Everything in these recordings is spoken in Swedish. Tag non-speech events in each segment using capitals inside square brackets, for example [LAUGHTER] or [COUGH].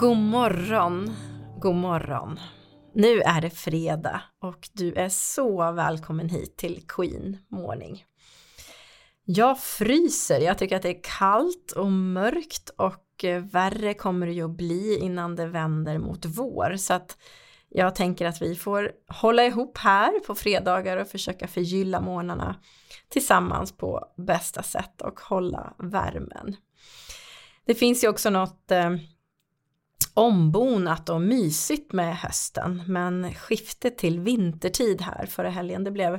God morgon, god morgon. Nu är det fredag och du är så välkommen hit till Queen Morning. Jag fryser, jag tycker att det är kallt och mörkt och eh, värre kommer det ju att bli innan det vänder mot vår. Så att jag tänker att vi får hålla ihop här på fredagar och försöka förgylla morgnarna tillsammans på bästa sätt och hålla värmen. Det finns ju också något eh, ombonat och mysigt med hösten men skiftet till vintertid här förra helgen det blev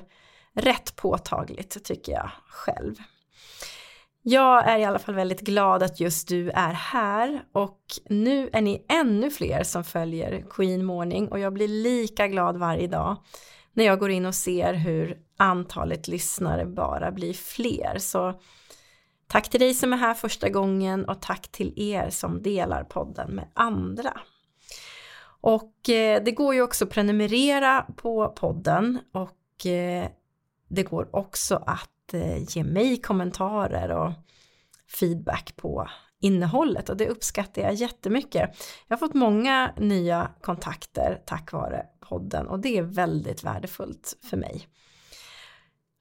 rätt påtagligt tycker jag själv. Jag är i alla fall väldigt glad att just du är här och nu är ni ännu fler som följer Queen Morning och jag blir lika glad varje dag när jag går in och ser hur antalet lyssnare bara blir fler. Så tack till dig som är här första gången och tack till er som delar podden med andra. Och eh, det går ju också att prenumerera på podden och eh, det går också att eh, ge mig kommentarer och feedback på innehållet och det uppskattar jag jättemycket. Jag har fått många nya kontakter tack vare podden och det är väldigt värdefullt för mig.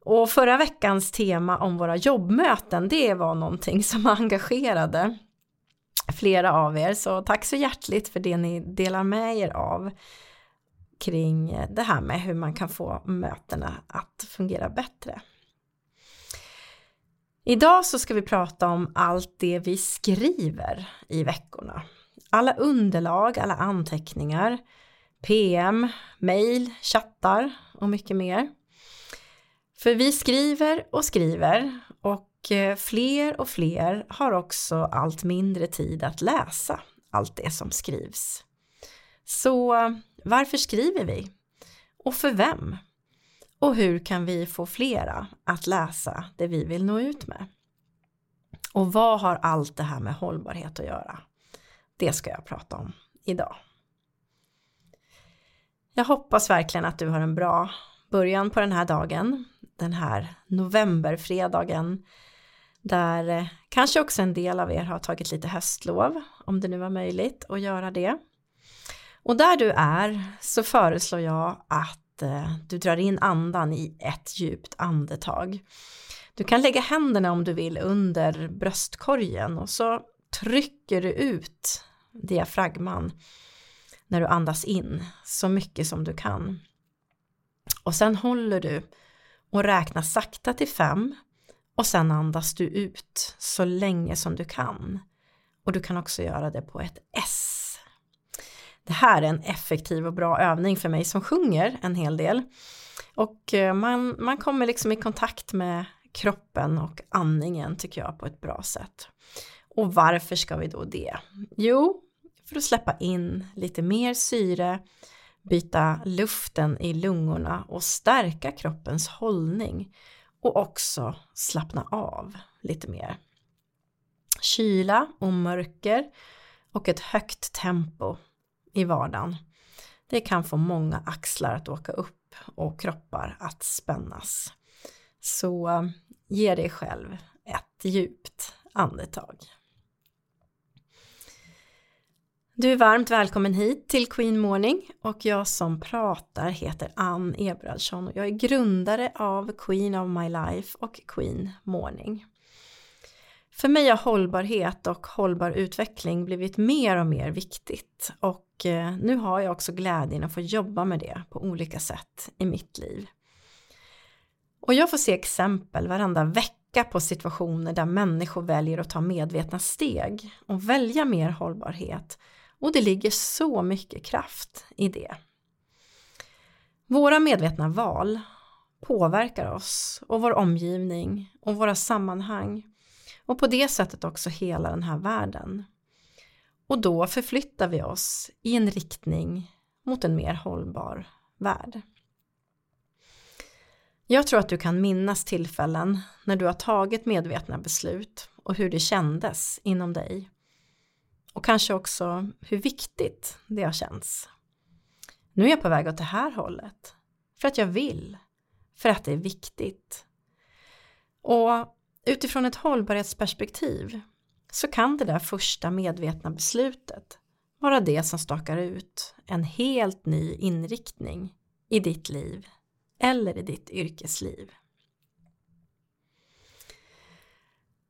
Och förra veckans tema om våra jobbmöten, det var någonting som [LAUGHS] engagerade flera av er, så tack så hjärtligt för det ni delar med er av kring det här med hur man kan få mötena att fungera bättre. Idag så ska vi prata om allt det vi skriver i veckorna. Alla underlag, alla anteckningar, PM, mail, chattar och mycket mer. För vi skriver och skriver och eh, fler och fler har också allt mindre tid att läsa allt det som skrivs. Så varför skriver vi? Och för vem? Och hur kan vi få flera att läsa det vi vill nå ut med? Och vad har allt det här med hållbarhet att göra? Det ska jag prata om idag. Jag hoppas verkligen att du har en bra början på den här dagen, den här novemberfredagen, där eh, kanske också en del av er har tagit lite höstlov, om det nu var möjligt att göra det. Och där du är så föreslår jag att eh, du drar in andan i ett djupt andetag. Du kan lägga händerna om du vill under bröstkorgen och så trycker du ut diafragman när du andas in så mycket som du kan. Och sen håller du och räkna sakta till fem och sen andas du ut så länge som du kan. Och du kan också göra det på ett S. Det här är en effektiv och bra övning för mig som sjunger en hel del. Och eh, man, man kommer liksom i kontakt med kroppen och andningen tycker jag på ett bra sätt. Och varför ska vi då det? Jo, för att släppa in lite mer syre, byta luften i lungorna och stärka kroppens hållning och också slappna av lite mer. Kyla och mörker och ett högt tempo i vardagen. Det kan få många axlar att åka upp och kroppar att spännas. Så eh, ge dig själv ett djupt andetag. Du är varmt välkommen hit till Queen Morning och jag som pratar heter Ann Ebradsson och jag är grundare av Queen of My Life och Queen Morning. För mig har hållbarhet och hållbar utveckling blivit mer och mer viktigt och eh, nu har jag också glädjen att få jobba med det på olika sätt i mitt liv. Och jag får se exempel varenda vecka på situationer där människor väljer att ta medvetna steg och välja mer hållbarhet och det ligger så mycket kraft i det. Våra medvetna val påverkar oss och vår omgivning och våra sammanhang och på det sättet också hela den här världen. Och då förflyttar vi oss i en riktning mot en mer hållbar värld. Jag tror att du kan minnas tillfällen när du har tagit medvetna beslut och hur det kändes inom dig. Och kanske också hur viktigt det har känts. Nu är jag på väg åt det här hållet. För att jag vill. För att det är viktigt. Och utifrån ett hållbarhetsperspektiv så kan det där första medvetna beslutet vara det som stakar ut en helt ny inriktning i ditt liv eller i ditt yrkesliv.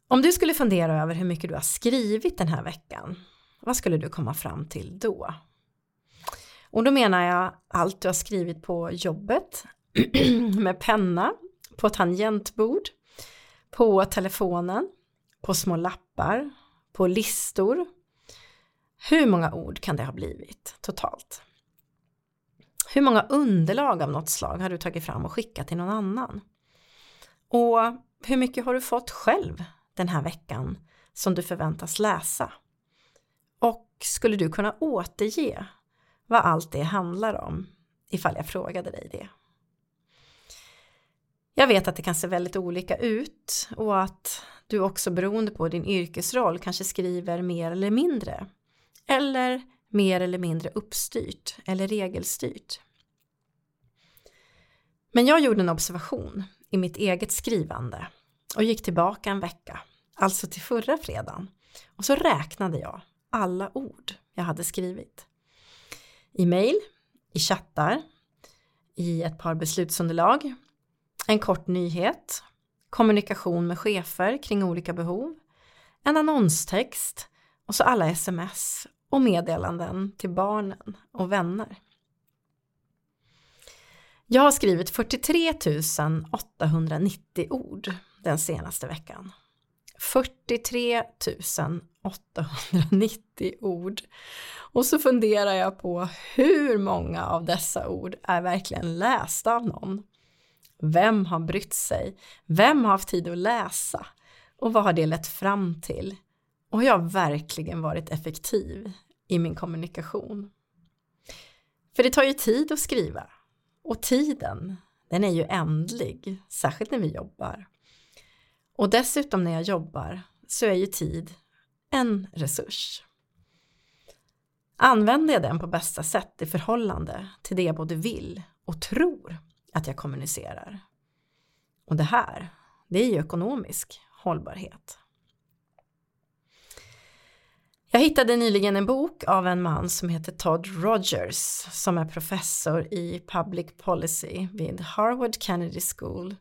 Om du skulle fundera över hur mycket du har skrivit den här veckan, vad skulle du komma fram till då? Och då menar jag allt du har skrivit på jobbet, [CLEARS THROAT] med penna, på tangentbord, på telefonen, på små lappar, på listor. Hur många ord kan det ha blivit totalt? Hur många underlag av något slag har du tagit fram och skickat till någon annan? Och hur mycket har du fått själv den här veckan som du förväntas läsa? Skulle du kunna återge vad allt det handlar om ifall jag frågade dig det? Jag vet att det kan se väldigt olika ut och att du också beroende på din yrkesroll kanske skriver mer eller mindre. Eller mer eller mindre uppstyrt eller regelstyrt. Men jag gjorde en observation i mitt eget skrivande och gick tillbaka en vecka, alltså till förra fredagen. Och så räknade jag alla ord jag hade skrivit. I mail, i chattar, i ett par beslutsunderlag, en kort nyhet, kommunikation med chefer kring olika behov, en annonstext och så alla sms och meddelanden till barnen och vänner. Jag har skrivit 43 890 ord den senaste veckan. 43 890 ord. Och så funderar jag på hur många av dessa ord är verkligen lästa av någon? Vem har brytt sig? Vem har haft tid att läsa? Och vad har det lett fram till? Och har jag verkligen varit effektiv i min kommunikation? För det tar ju tid att skriva. Och tiden, den är ju ändlig, särskilt när vi jobbar. Och dessutom när jag jobbar så är ju tid en resurs. Använder jag den på bästa sätt i förhållande till det jag både vill och tror att jag kommunicerar? Och det här, det är ju ekonomisk hållbarhet. Jag hittade nyligen en bok av en man som heter Todd Rogers som är professor i Public Policy vid Harvard Kennedy School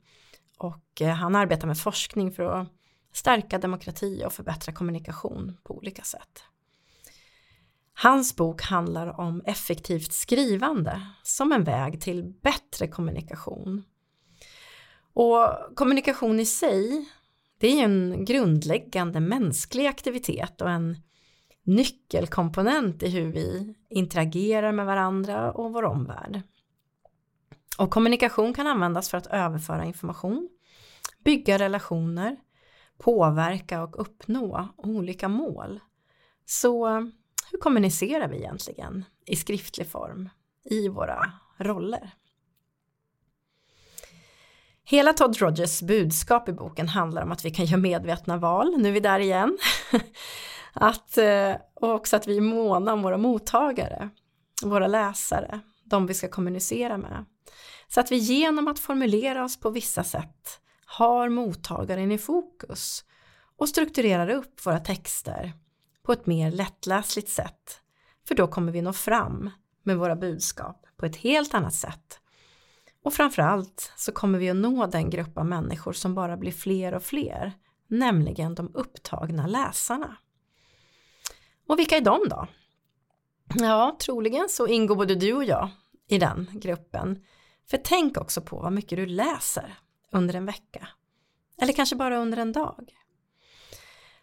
och eh, han arbetar med forskning för att stärka demokrati och förbättra kommunikation på olika sätt. Hans bok handlar om effektivt skrivande som en väg till bättre kommunikation. Och kommunikation i sig, det är en grundläggande mänsklig aktivitet och en nyckelkomponent i hur vi interagerar med varandra och vår omvärld. Och kommunikation kan användas för att överföra information, bygga relationer, påverka och uppnå olika mål. Så hur kommunicerar vi egentligen i skriftlig form i våra roller? Hela Todd Rogers budskap i boken handlar om att vi kan göra medvetna val, nu är vi där igen. [LAUGHS] att, eh, och också att vi är måna om våra mottagare, våra läsare, de vi ska kommunicera med. Så att vi genom att formulera oss på vissa sätt har mottagaren i fokus och strukturerar upp våra texter på ett mer lättläsligt sätt. För då kommer vi nå fram med våra budskap på ett helt annat sätt. Och framförallt så kommer vi att nå den grupp av människor som bara blir fler och fler, nämligen de upptagna läsarna. Och vilka är de då? Ja, troligen så ingår både du och jag i den gruppen. För tänk också på vad mycket du läser under en vecka. Eller kanske bara under en dag.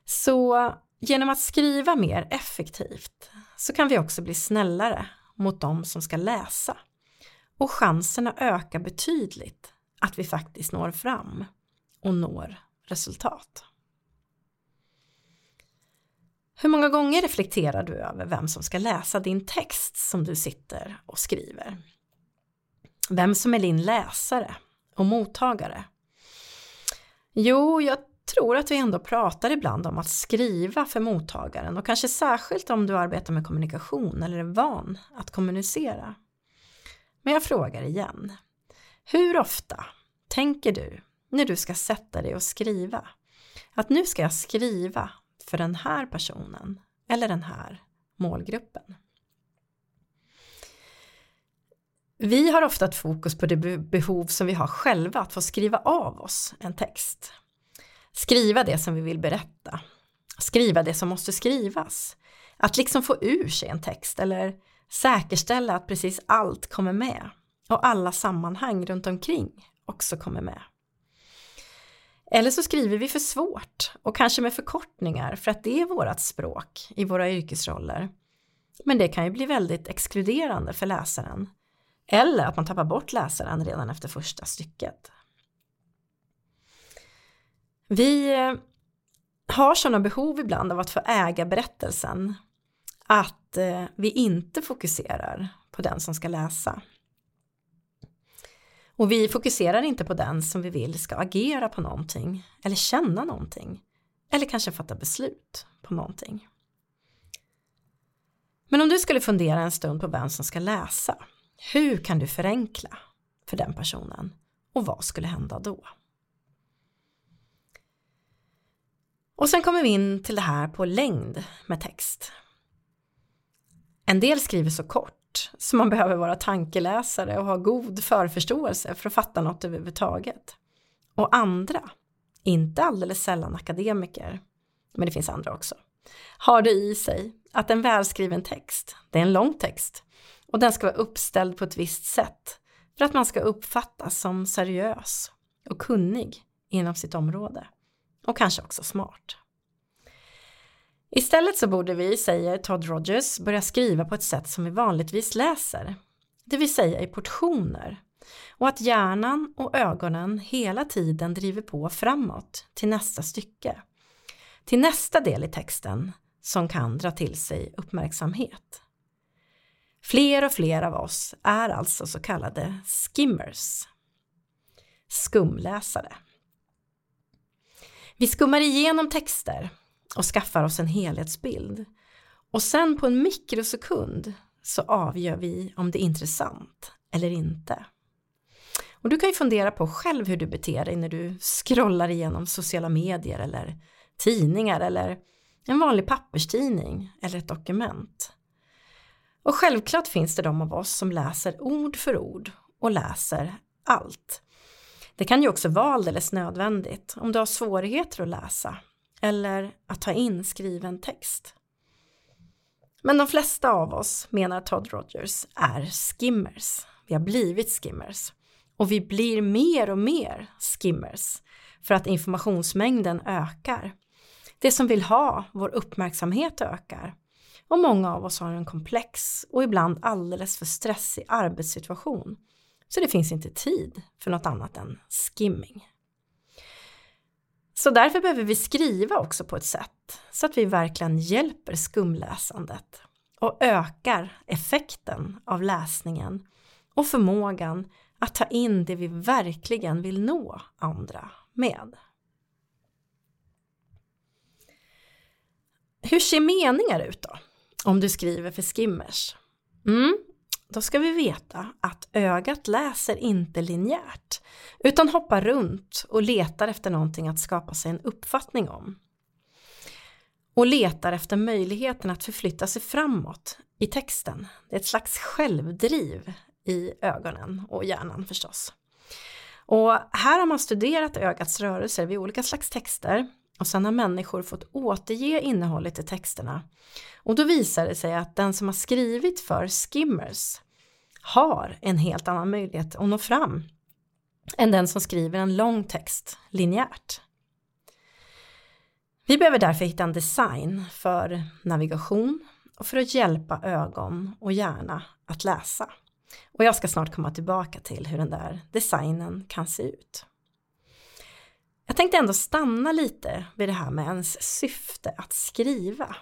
Så genom att skriva mer effektivt så kan vi också bli snällare mot de som ska läsa. Och chanserna ökar betydligt att vi faktiskt når fram och når resultat. Hur många gånger reflekterar du över vem som ska läsa din text som du sitter och skriver? Vem som är din läsare och mottagare? Jo, jag tror att vi ändå pratar ibland om att skriva för mottagaren och kanske särskilt om du arbetar med kommunikation eller är van att kommunicera. Men jag frågar igen. Hur ofta tänker du när du ska sätta dig och skriva att nu ska jag skriva för den här personen eller den här målgruppen. Vi har ofta ett fokus på det behov som vi har själva att få skriva av oss en text. Skriva det som vi vill berätta. Skriva det som måste skrivas. Att liksom få ur sig en text eller säkerställa att precis allt kommer med och alla sammanhang runt omkring också kommer med. Eller så skriver vi för svårt och kanske med förkortningar för att det är vårt språk i våra yrkesroller. Men det kan ju bli väldigt exkluderande för läsaren. Eller att man tappar bort läsaren redan efter första stycket. Vi eh, har sådana behov ibland av att få äga berättelsen. Att eh, vi inte fokuserar på den som ska läsa. Och vi fokuserar inte på den som vi vill ska agera på någonting eller känna någonting eller kanske fatta beslut på någonting. Men om du skulle fundera en stund på vem som ska läsa, hur kan du förenkla för den personen och vad skulle hända då? Och sen kommer vi in till det här på längd med text. En del skriver så kort så man behöver vara tankeläsare och ha god förförståelse för att fatta något överhuvudtaget. Och andra, inte alldeles sällan akademiker, men det finns andra också, har det i sig att en välskriven text, det är en lång text och den ska vara uppställd på ett visst sätt för att man ska uppfattas som seriös och kunnig inom sitt område och kanske också smart. Istället så borde vi, säger Todd Rogers, börja skriva på ett sätt som vi vanligtvis läser, det vill säga i portioner, och att hjärnan och ögonen hela tiden driver på framåt till nästa stycke, till nästa del i texten som kan dra till sig uppmärksamhet. Fler och fler av oss är alltså så kallade skimmers, skumläsare. Vi skummar igenom texter och skaffar oss en helhetsbild. Och sen på en mikrosekund så avgör vi om det är intressant eller inte. Och du kan ju fundera på själv hur du beter dig när du scrollar igenom sociala medier eller tidningar eller en vanlig papperstidning eller ett dokument. Och självklart finns det de av oss som läser ord för ord och läser allt. Det kan ju också vara alldeles nödvändigt om du har svårigheter att läsa eller att ta in skriven text. Men de flesta av oss, menar Todd Rogers, är skimmers. Vi har blivit skimmers. Och vi blir mer och mer skimmers för att informationsmängden ökar. Det som vill ha vår uppmärksamhet ökar. Och många av oss har en komplex och ibland alldeles för stressig arbetssituation. Så det finns inte tid för något annat än skimming. Så därför behöver vi skriva också på ett sätt så att vi verkligen hjälper skumläsandet och ökar effekten av läsningen och förmågan att ta in det vi verkligen vill nå andra med. Hur ser meningar ut då? Om du skriver för skimmers? Mm, då ska vi veta att ögat läser inte linjärt utan hoppar runt och letar efter någonting att skapa sig en uppfattning om. Och letar efter möjligheten att förflytta sig framåt i texten. Det är ett slags självdriv i ögonen och hjärnan förstås. Och här har man studerat ögats rörelser vid olika slags texter och sen har människor fått återge innehållet i texterna. Och då visar det sig att den som har skrivit för skimmers har en helt annan möjlighet att nå fram än den som skriver en lång text linjärt. Vi behöver därför hitta en design för navigation och för att hjälpa ögon och hjärna att läsa. Och jag ska snart komma tillbaka till hur den där designen kan se ut. Jag tänkte ändå stanna lite vid det här med ens syfte att skriva.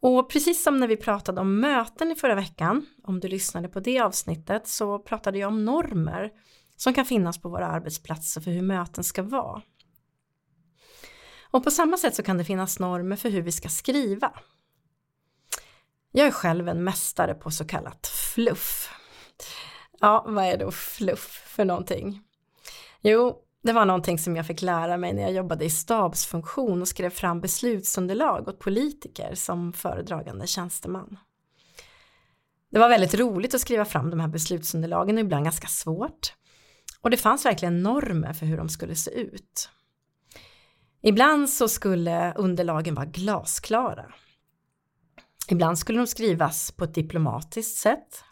Och precis som när vi pratade om möten i förra veckan, om du lyssnade på det avsnittet, så pratade jag om normer som kan finnas på våra arbetsplatser för hur möten ska vara. Och på samma sätt så kan det finnas normer för hur vi ska skriva. Jag är själv en mästare på så kallat fluff. Ja, vad är då fluff för någonting? Jo, det var någonting som jag fick lära mig när jag jobbade i stabsfunktion och skrev fram beslutsunderlag åt politiker som föredragande tjänsteman. Det var väldigt roligt att skriva fram de här beslutsunderlagen och ibland ganska svårt. Och det fanns verkligen normer för hur de skulle se ut. Ibland så skulle underlagen vara glasklara. Ibland skulle de skrivas på ett diplomatiskt sätt.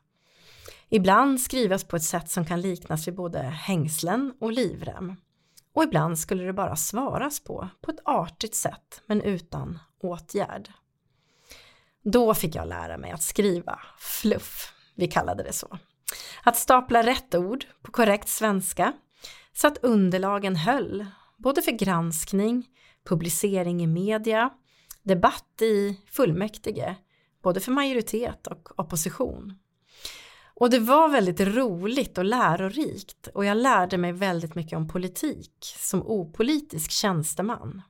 Ibland skrivas på ett sätt som kan liknas vid både hängslen och livrem. Och ibland skulle det bara svaras på, på ett artigt sätt men utan åtgärd. Då fick jag lära mig att skriva fluff, vi kallade det så. Att stapla rätt ord på korrekt svenska så att underlagen höll, både för granskning, publicering i media, debatt i fullmäktige, både för majoritet och opposition. Och det var väldigt roligt och lärorikt och jag lärde mig väldigt mycket om politik som opolitisk tjänsteman.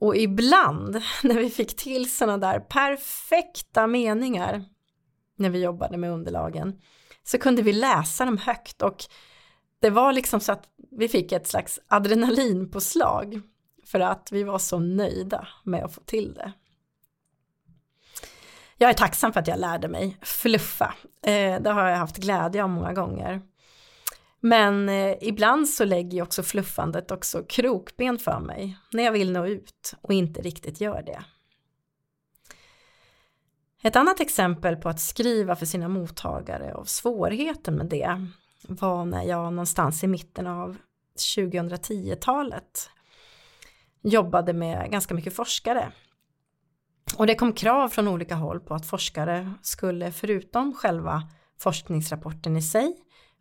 Och ibland [LAUGHS] när vi fick till sådana där perfekta meningar när vi jobbade med underlagen så kunde vi läsa dem högt och det var liksom så att vi fick ett slags adrenalinpåslag för att vi var så nöjda med att få till det. Jag är tacksam för att jag lärde mig fluffa. Eh, det har jag haft glädje av många gånger. Men eh, ibland så lägger också fluffandet också krokben för mig när jag vill nå ut och inte riktigt gör det. Ett annat exempel på att skriva för sina mottagare och svårigheten med det var när jag någonstans i mitten av 2010-talet jobbade med ganska mycket forskare. Och det kom krav från olika håll på att forskare skulle förutom själva forskningsrapporten i sig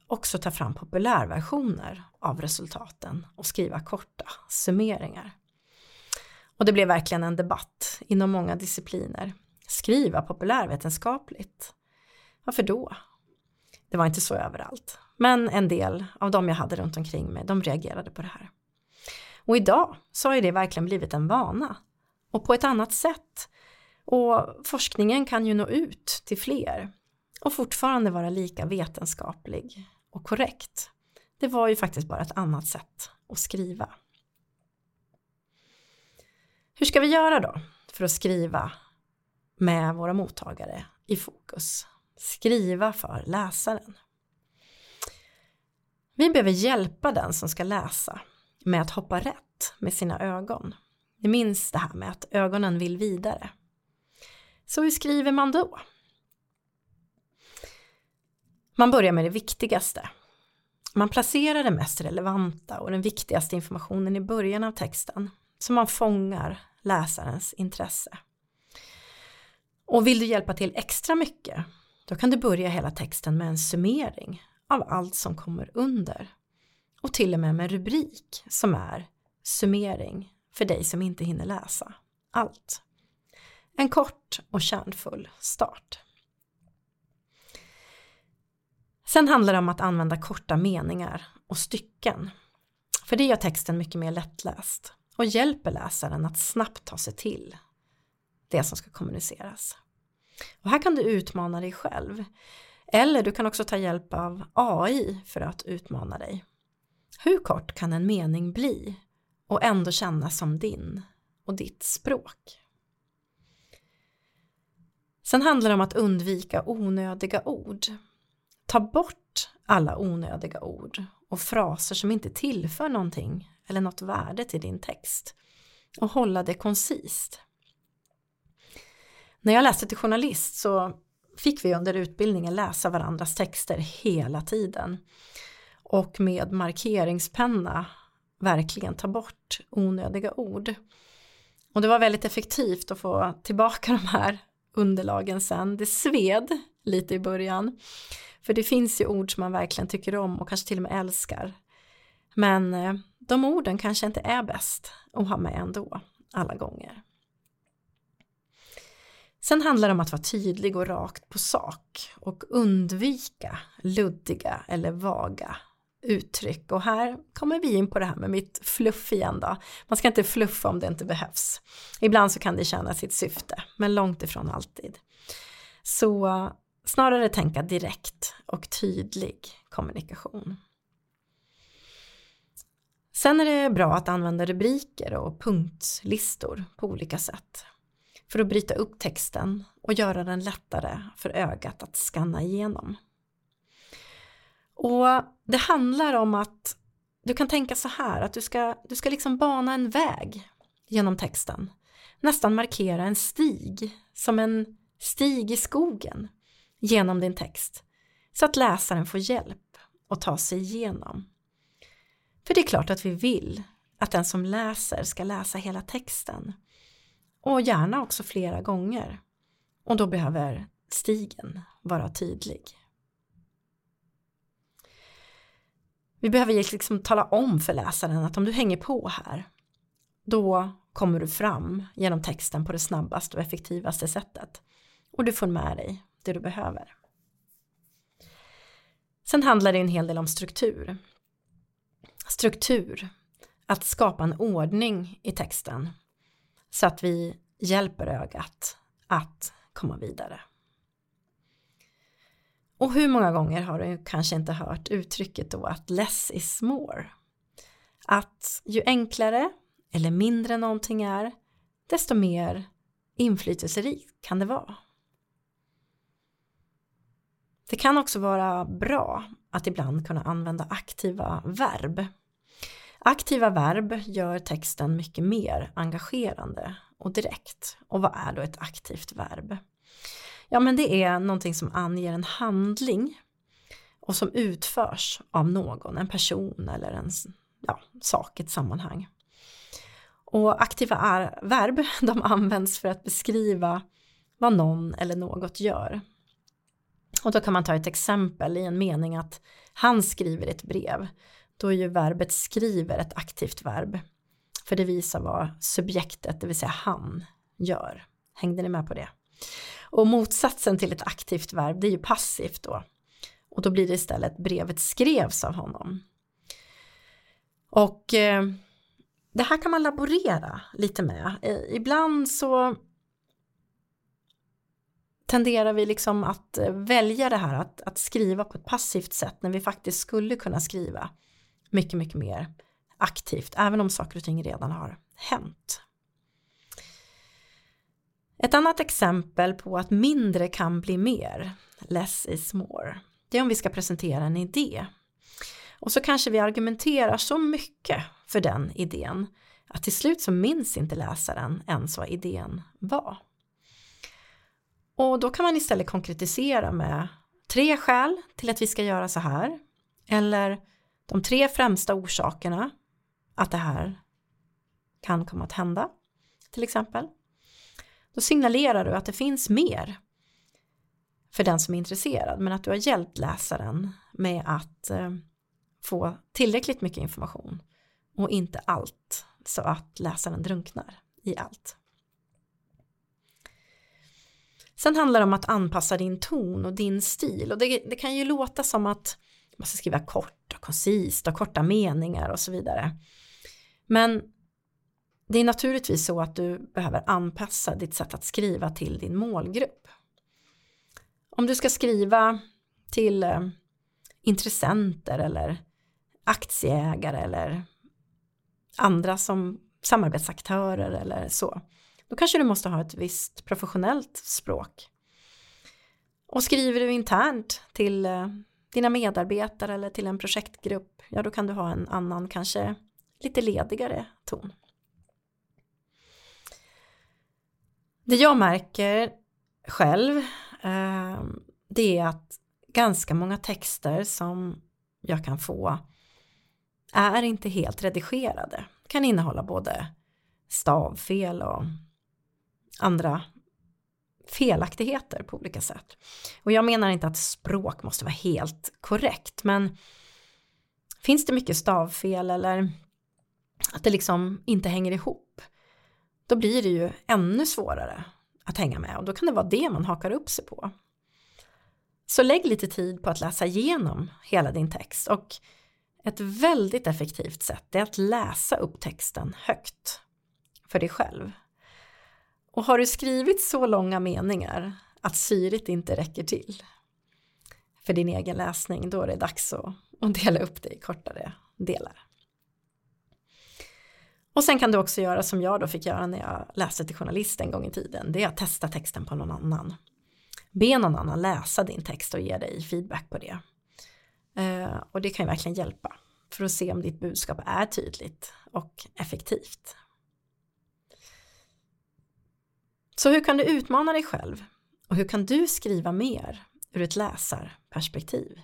också ta fram populärversioner av resultaten och skriva korta summeringar. Och det blev verkligen en debatt inom många discipliner. Skriva populärvetenskapligt. Varför då? Det var inte så överallt. Men en del av de jag hade runt omkring mig, de reagerade på det här. Och idag så har det verkligen blivit en vana. Och på ett annat sätt. Och forskningen kan ju nå ut till fler. Och fortfarande vara lika vetenskaplig och korrekt. Det var ju faktiskt bara ett annat sätt att skriva. Hur ska vi göra då för att skriva med våra mottagare i fokus? Skriva för läsaren. Vi behöver hjälpa den som ska läsa med att hoppa rätt med sina ögon. Ni minns det här med att ögonen vill vidare. Så hur skriver man då? Man börjar med det viktigaste. Man placerar det mest relevanta och den viktigaste informationen i början av texten så man fångar läsarens intresse. Och vill du hjälpa till extra mycket då kan du börja hela texten med en summering av allt som kommer under och till och med med rubrik som är summering för dig som inte hinner läsa allt. En kort och kärnfull start. Sen handlar det om att använda korta meningar och stycken. För det gör texten mycket mer lättläst och hjälper läsaren att snabbt ta sig till det som ska kommuniceras. Och här kan du utmana dig själv. Eller du kan också ta hjälp av AI för att utmana dig. Hur kort kan en mening bli och ändå kännas som din och ditt språk? Sen handlar det om att undvika onödiga ord. Ta bort alla onödiga ord och fraser som inte tillför någonting eller något värde till din text och hålla det koncist. När jag läste till journalist så fick vi under utbildningen läsa varandras texter hela tiden och med markeringspenna verkligen ta bort onödiga ord. Och det var väldigt effektivt att få tillbaka de här underlagen sen. Det sved lite i början. För det finns ju ord som man verkligen tycker om och kanske till och med älskar. Men eh, de orden kanske inte är bäst att ha med ändå, alla gånger. Sen handlar det om att vara tydlig och rakt på sak och undvika luddiga eller vaga uttryck och här kommer vi in på det här med mitt fluff igen då. Man ska inte fluffa om det inte behövs. Ibland så kan det tjäna sitt syfte, men långt ifrån alltid. Så snarare tänka direkt och tydlig kommunikation. Sen är det bra att använda rubriker och punktlistor på olika sätt för att bryta upp texten och göra den lättare för ögat att skanna igenom. Och det handlar om att du kan tänka så här att du ska, du ska liksom bana en väg genom texten. Nästan markera en stig, som en stig i skogen genom din text. Så att läsaren får hjälp att ta sig igenom. För det är klart att vi vill att den som läser ska läsa hela texten. Och gärna också flera gånger. Och då behöver stigen vara tydlig. Vi behöver liksom tala om för läsaren att om du hänger på här då kommer du fram genom texten på det snabbaste och effektivaste sättet. Och du får med dig det du behöver. Sen handlar det en hel del om struktur. Struktur, att skapa en ordning i texten så att vi hjälper ögat att komma vidare. Och hur många gånger har du kanske inte hört uttrycket då att less is more? Att ju enklare eller mindre någonting är, desto mer inflytelserikt kan det vara. Det kan också vara bra att ibland kunna använda aktiva verb. Aktiva verb gör texten mycket mer engagerande och direkt. Och vad är då ett aktivt verb? Ja men det är någonting som anger en handling och som utförs av någon, en person eller en ja, sak, ett sammanhang. Och aktiva verb [LAUGHS] de används för att beskriva vad någon eller något gör. Och då kan man ta ett exempel i en mening att han skriver ett brev. Då är ju verbet skriver ett aktivt verb. För det visar vad subjektet, det vill säga han, gör. Hängde ni med på det? Och motsatsen till ett aktivt verb, det är ju passivt då. Och då blir det istället brevet skrevs av honom. Och eh, det här kan man laborera lite med. Eh, ibland så tenderar vi liksom att eh, välja det här att, att skriva på ett passivt sätt när vi faktiskt skulle kunna skriva mycket, mycket mer aktivt, även om saker och ting redan har hänt. Ett annat exempel på att mindre kan bli mer, less is more, det är om vi ska presentera en idé. Och så kanske vi argumenterar så mycket för den idén att till slut så minns inte läsaren ens vad idén var. Och då kan man istället konkretisera med tre skäl till att vi ska göra så här. Eller de tre främsta orsakerna att det här kan komma att hända. Till exempel. Då signalerar du att det finns mer för den som är intresserad men att du har hjälpt läsaren med att eh, få tillräckligt mycket information och inte allt så att läsaren drunknar i allt. Sen handlar det om att anpassa din ton och din stil och det, det kan ju låta som att man ska skriva kort och koncist och korta meningar och så vidare. Men det är naturligtvis så att du behöver anpassa ditt sätt att skriva till din målgrupp. Om du ska skriva till eh, intressenter eller aktieägare eller andra som samarbetsaktörer eller så. Då kanske du måste ha ett visst professionellt språk. Och skriver du internt till eh, dina medarbetare eller till en projektgrupp, ja då kan du ha en annan, kanske lite ledigare ton. Det jag märker själv, eh, det är att ganska många texter som jag kan få är inte helt redigerade. Kan innehålla både stavfel och andra felaktigheter på olika sätt. Och jag menar inte att språk måste vara helt korrekt men finns det mycket stavfel eller att det liksom inte hänger ihop då blir det ju ännu svårare att hänga med och då kan det vara det man hakar upp sig på. Så lägg lite tid på att läsa igenom hela din text och ett väldigt effektivt sätt är att läsa upp texten högt för dig själv. Och har du skrivit så långa meningar att syret inte räcker till för din egen läsning, då är det dags att, att dela upp det i kortare delar. Och sen kan du också göra som jag då fick göra när jag läste till journalist en gång i tiden. Det är att testa texten på någon annan. Be någon annan läsa din text och ge dig feedback på det. Eh, och det kan ju verkligen hjälpa för att se om ditt budskap är tydligt och effektivt. Så hur kan du utmana dig själv? Och hur kan du skriva mer ur ett läsarperspektiv?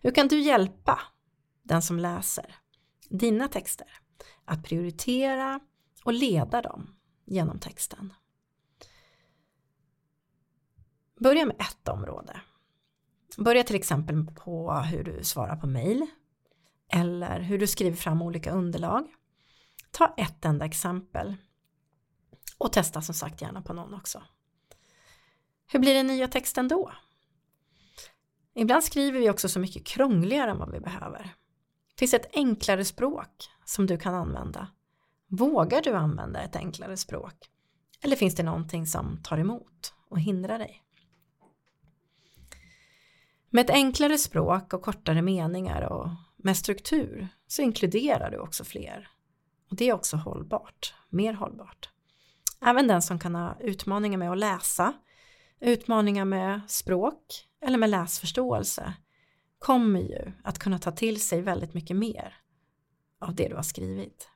Hur kan du hjälpa den som läser dina texter att prioritera och leda dem genom texten? Börja med ett område. Börja till exempel på hur du svarar på mail eller hur du skriver fram olika underlag. Ta ett enda exempel och testa som sagt gärna på någon också. Hur blir den nya texten då? Ibland skriver vi också så mycket krångligare än vad vi behöver. Finns ett enklare språk som du kan använda? Vågar du använda ett enklare språk? Eller finns det någonting som tar emot och hindrar dig? Med ett enklare språk och kortare meningar och med struktur så inkluderar du också fler. Och det är också hållbart, mer hållbart. Även den som kan ha utmaningar med att läsa, utmaningar med språk eller med läsförståelse kommer ju att kunna ta till sig väldigt mycket mer av det du har skrivit.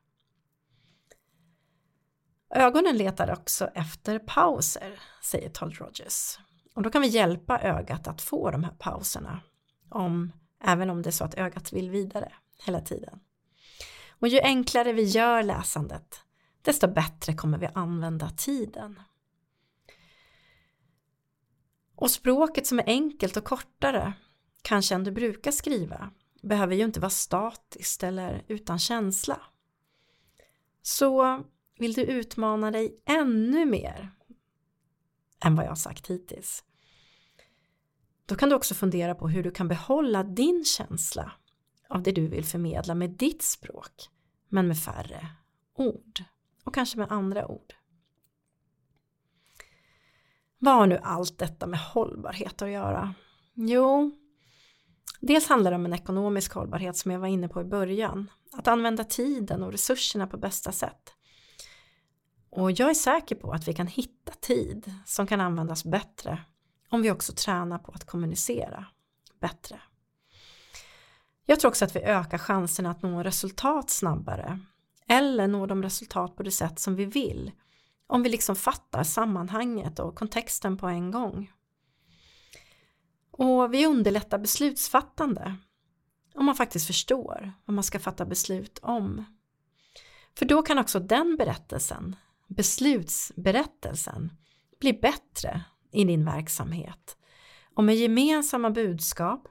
Ögonen letar också efter pauser, säger Todd Rogers. Och då kan vi hjälpa ögat att få de här pauserna, om, även om det är så att ögat vill vidare hela tiden. Och ju enklare vi gör läsandet, desto bättre kommer vi använda tiden. Och språket som är enkelt och kortare, kanske än du brukar skriva, behöver ju inte vara statiskt eller utan känsla. Så vill du utmana dig ännu mer än vad jag har sagt hittills. Då kan du också fundera på hur du kan behålla din känsla av det du vill förmedla med ditt språk, men med färre ord och kanske med andra ord. Vad har nu allt detta med hållbarhet att göra? Jo, dels handlar det om en ekonomisk hållbarhet som jag var inne på i början. Att använda tiden och resurserna på bästa sätt. Och jag är säker på att vi kan hitta tid som kan användas bättre om vi också tränar på att kommunicera bättre. Jag tror också att vi ökar chanserna att nå resultat snabbare eller nå de resultat på det sätt som vi vill om vi liksom fattar sammanhanget och kontexten på en gång. Och vi underlättar beslutsfattande om man faktiskt förstår vad man ska fatta beslut om. För då kan också den berättelsen beslutsberättelsen bli bättre i din verksamhet. Och med gemensamma budskap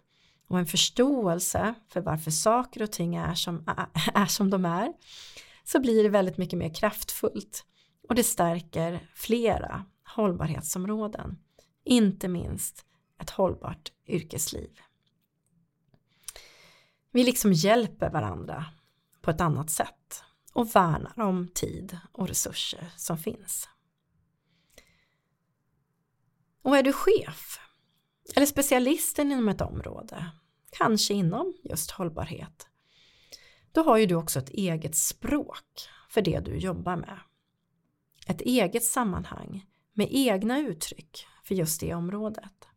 och en förståelse för varför saker och ting är som, [LAUGHS] är som de är så blir det väldigt mycket mer kraftfullt och det stärker flera hållbarhetsområden, inte minst ett hållbart yrkesliv. Vi liksom hjälper varandra på ett annat sätt och värnar om tid och resurser som finns. Och är du chef eller specialisten inom ett område, kanske inom just hållbarhet, då har ju du också ett eget språk för det du jobbar med. Ett eget sammanhang med egna uttryck för just det området.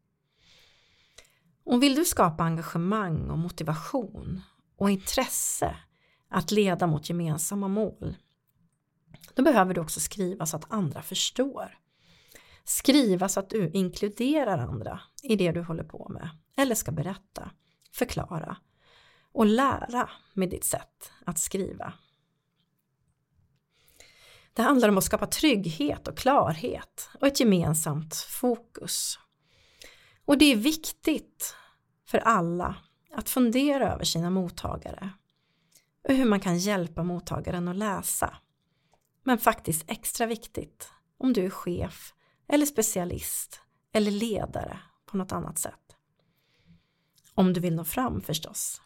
Och vill du skapa engagemang och motivation och intresse att leda mot gemensamma mål, då behöver du också skriva så att andra förstår. Skriva så att du inkluderar andra i det du håller på med eller ska berätta, förklara och lära med ditt sätt att skriva. Det handlar om att skapa trygghet och klarhet och ett gemensamt fokus. Och det är viktigt för alla att fundera över sina mottagare och hur man kan hjälpa mottagaren att läsa. Men faktiskt extra viktigt om du är chef eller specialist eller ledare på något annat sätt. Om du vill nå fram förstås.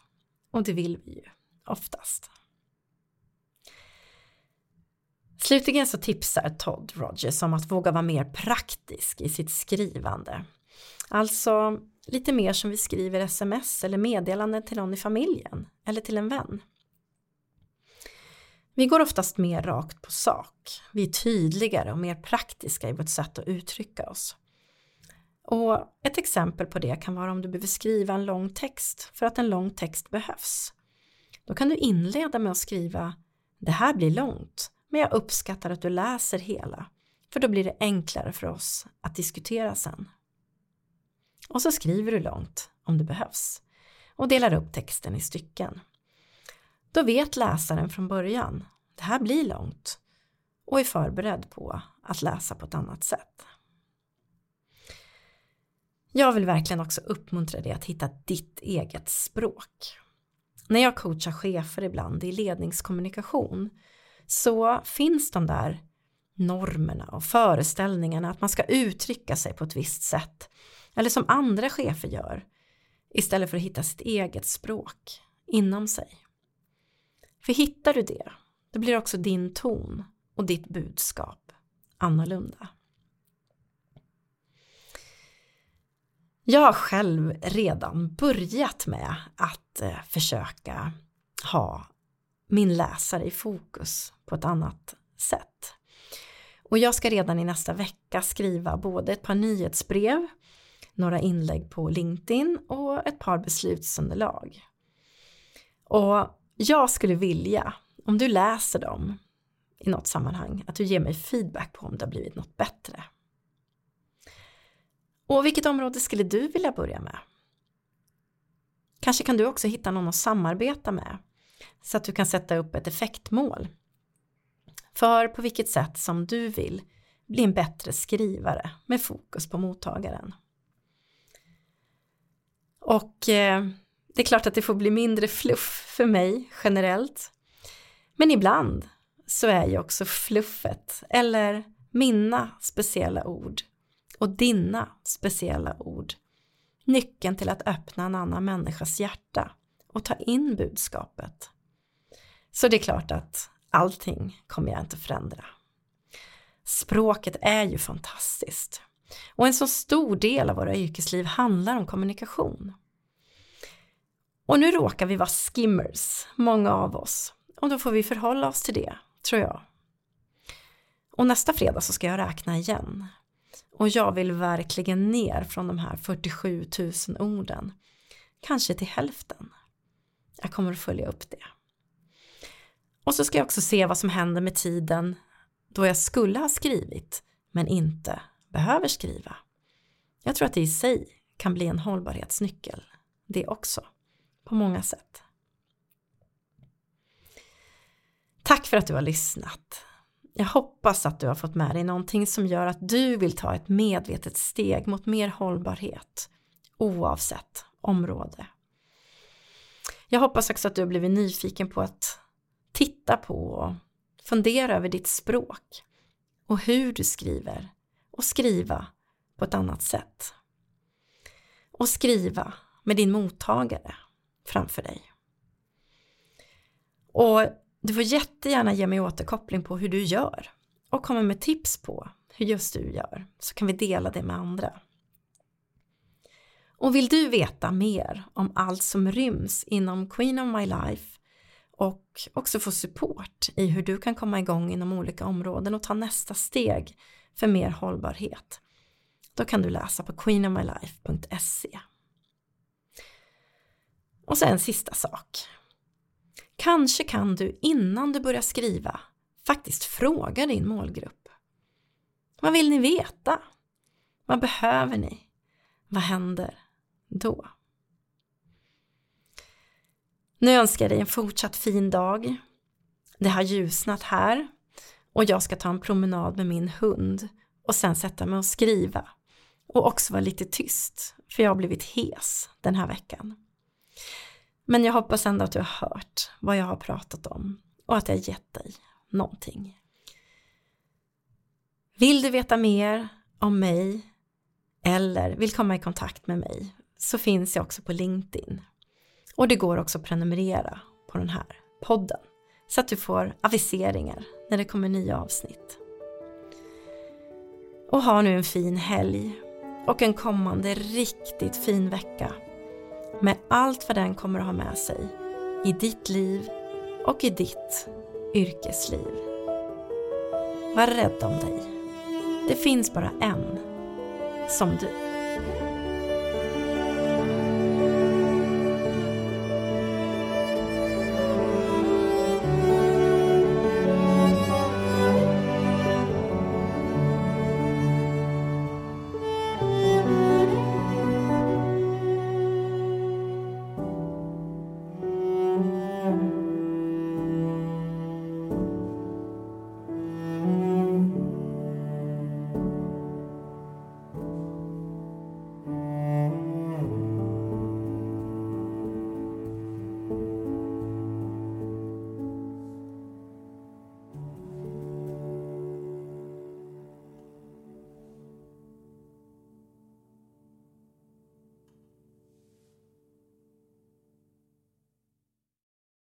Och det vill vi ju oftast. Slutligen så tipsar Todd Rogers om att våga vara mer praktisk i sitt skrivande. Alltså lite mer som vi skriver sms eller meddelanden till någon i familjen eller till en vän. Vi går oftast mer rakt på sak. Vi är tydligare och mer praktiska i vårt sätt att uttrycka oss. Och ett exempel på det kan vara om du behöver skriva en lång text för att en lång text behövs. Då kan du inleda med att skriva Det här blir långt, men jag uppskattar att du läser hela, för då blir det enklare för oss att diskutera sen. Och så skriver du långt om det behövs och delar upp texten i stycken. Då vet läsaren från början, det här blir långt och är förberedd på att läsa på ett annat sätt. Jag vill verkligen också uppmuntra dig att hitta ditt eget språk. När jag coachar chefer ibland i ledningskommunikation så finns de där normerna och föreställningarna att man ska uttrycka sig på ett visst sätt eller som andra chefer gör istället för att hitta sitt eget språk inom sig. För hittar du det, då blir också din ton och ditt budskap annorlunda. Jag har själv redan börjat med att eh, försöka ha min läsare i fokus på ett annat sätt. Och jag ska redan i nästa vecka skriva både ett par nyhetsbrev, några inlägg på LinkedIn och ett par beslutsunderlag. Och jag skulle vilja, om du läser dem i något sammanhang, att du ger mig feedback på om det har blivit något bättre. Och vilket område skulle du vilja börja med? Kanske kan du också hitta någon att samarbeta med så att du kan sätta upp ett effektmål. För på vilket sätt som du vill bli en bättre skrivare med fokus på mottagaren. Och eh, det är klart att det får bli mindre fluff för mig generellt. Men ibland så är ju också fluffet eller mina speciella ord och dina speciella ord nyckeln till att öppna en annan människas hjärta och ta in budskapet. Så det är klart att allting kommer jag inte förändra. Språket är ju fantastiskt. Och en så stor del av våra yrkesliv handlar om kommunikation. Och nu råkar vi vara skimmers, många av oss. Och då får vi förhålla oss till det, tror jag. Och nästa fredag så ska jag räkna igen. Och jag vill verkligen ner från de här 47 000 orden. Kanske till hälften. Jag kommer att följa upp det. Och så ska jag också se vad som händer med tiden då jag skulle ha skrivit men inte behöver skriva. Jag tror att det i sig kan bli en hållbarhetsnyckel, det också, på många sätt. Tack för att du har lyssnat. Jag hoppas att du har fått med dig någonting som gör att du vill ta ett medvetet steg mot mer hållbarhet oavsett område. Jag hoppas också att du har blivit nyfiken på att titta på och fundera över ditt språk och hur du skriver och skriva på ett annat sätt. Och skriva med din mottagare framför dig. Och du får jättegärna ge mig återkoppling på hur du gör och komma med tips på hur just du gör så kan vi dela det med andra. Och vill du veta mer om allt som ryms inom Queen of My Life och också få support i hur du kan komma igång inom olika områden och ta nästa steg för mer hållbarhet. Då kan du läsa på queenofmylife.se. Och så en sista sak. Kanske kan du innan du börjar skriva faktiskt fråga din målgrupp. Vad vill ni veta? Vad behöver ni? Vad händer då? Nu önskar jag dig en fortsatt fin dag. Det har ljusnat här och jag ska ta en promenad med min hund och sen sätta mig och skriva. Och också vara lite tyst, för jag har blivit hes den här veckan. Men jag hoppas ändå att du har hört vad jag har pratat om och att jag har gett dig någonting. Vill du veta mer om mig eller vill komma i kontakt med mig så finns jag också på LinkedIn. Och det går också att prenumerera på den här podden så att du får aviseringar när det kommer nya avsnitt. Och ha nu en fin helg och en kommande riktigt fin vecka med allt vad den kommer att ha med sig i ditt liv och i ditt yrkesliv. Var rädd om dig. Det finns bara en, som du.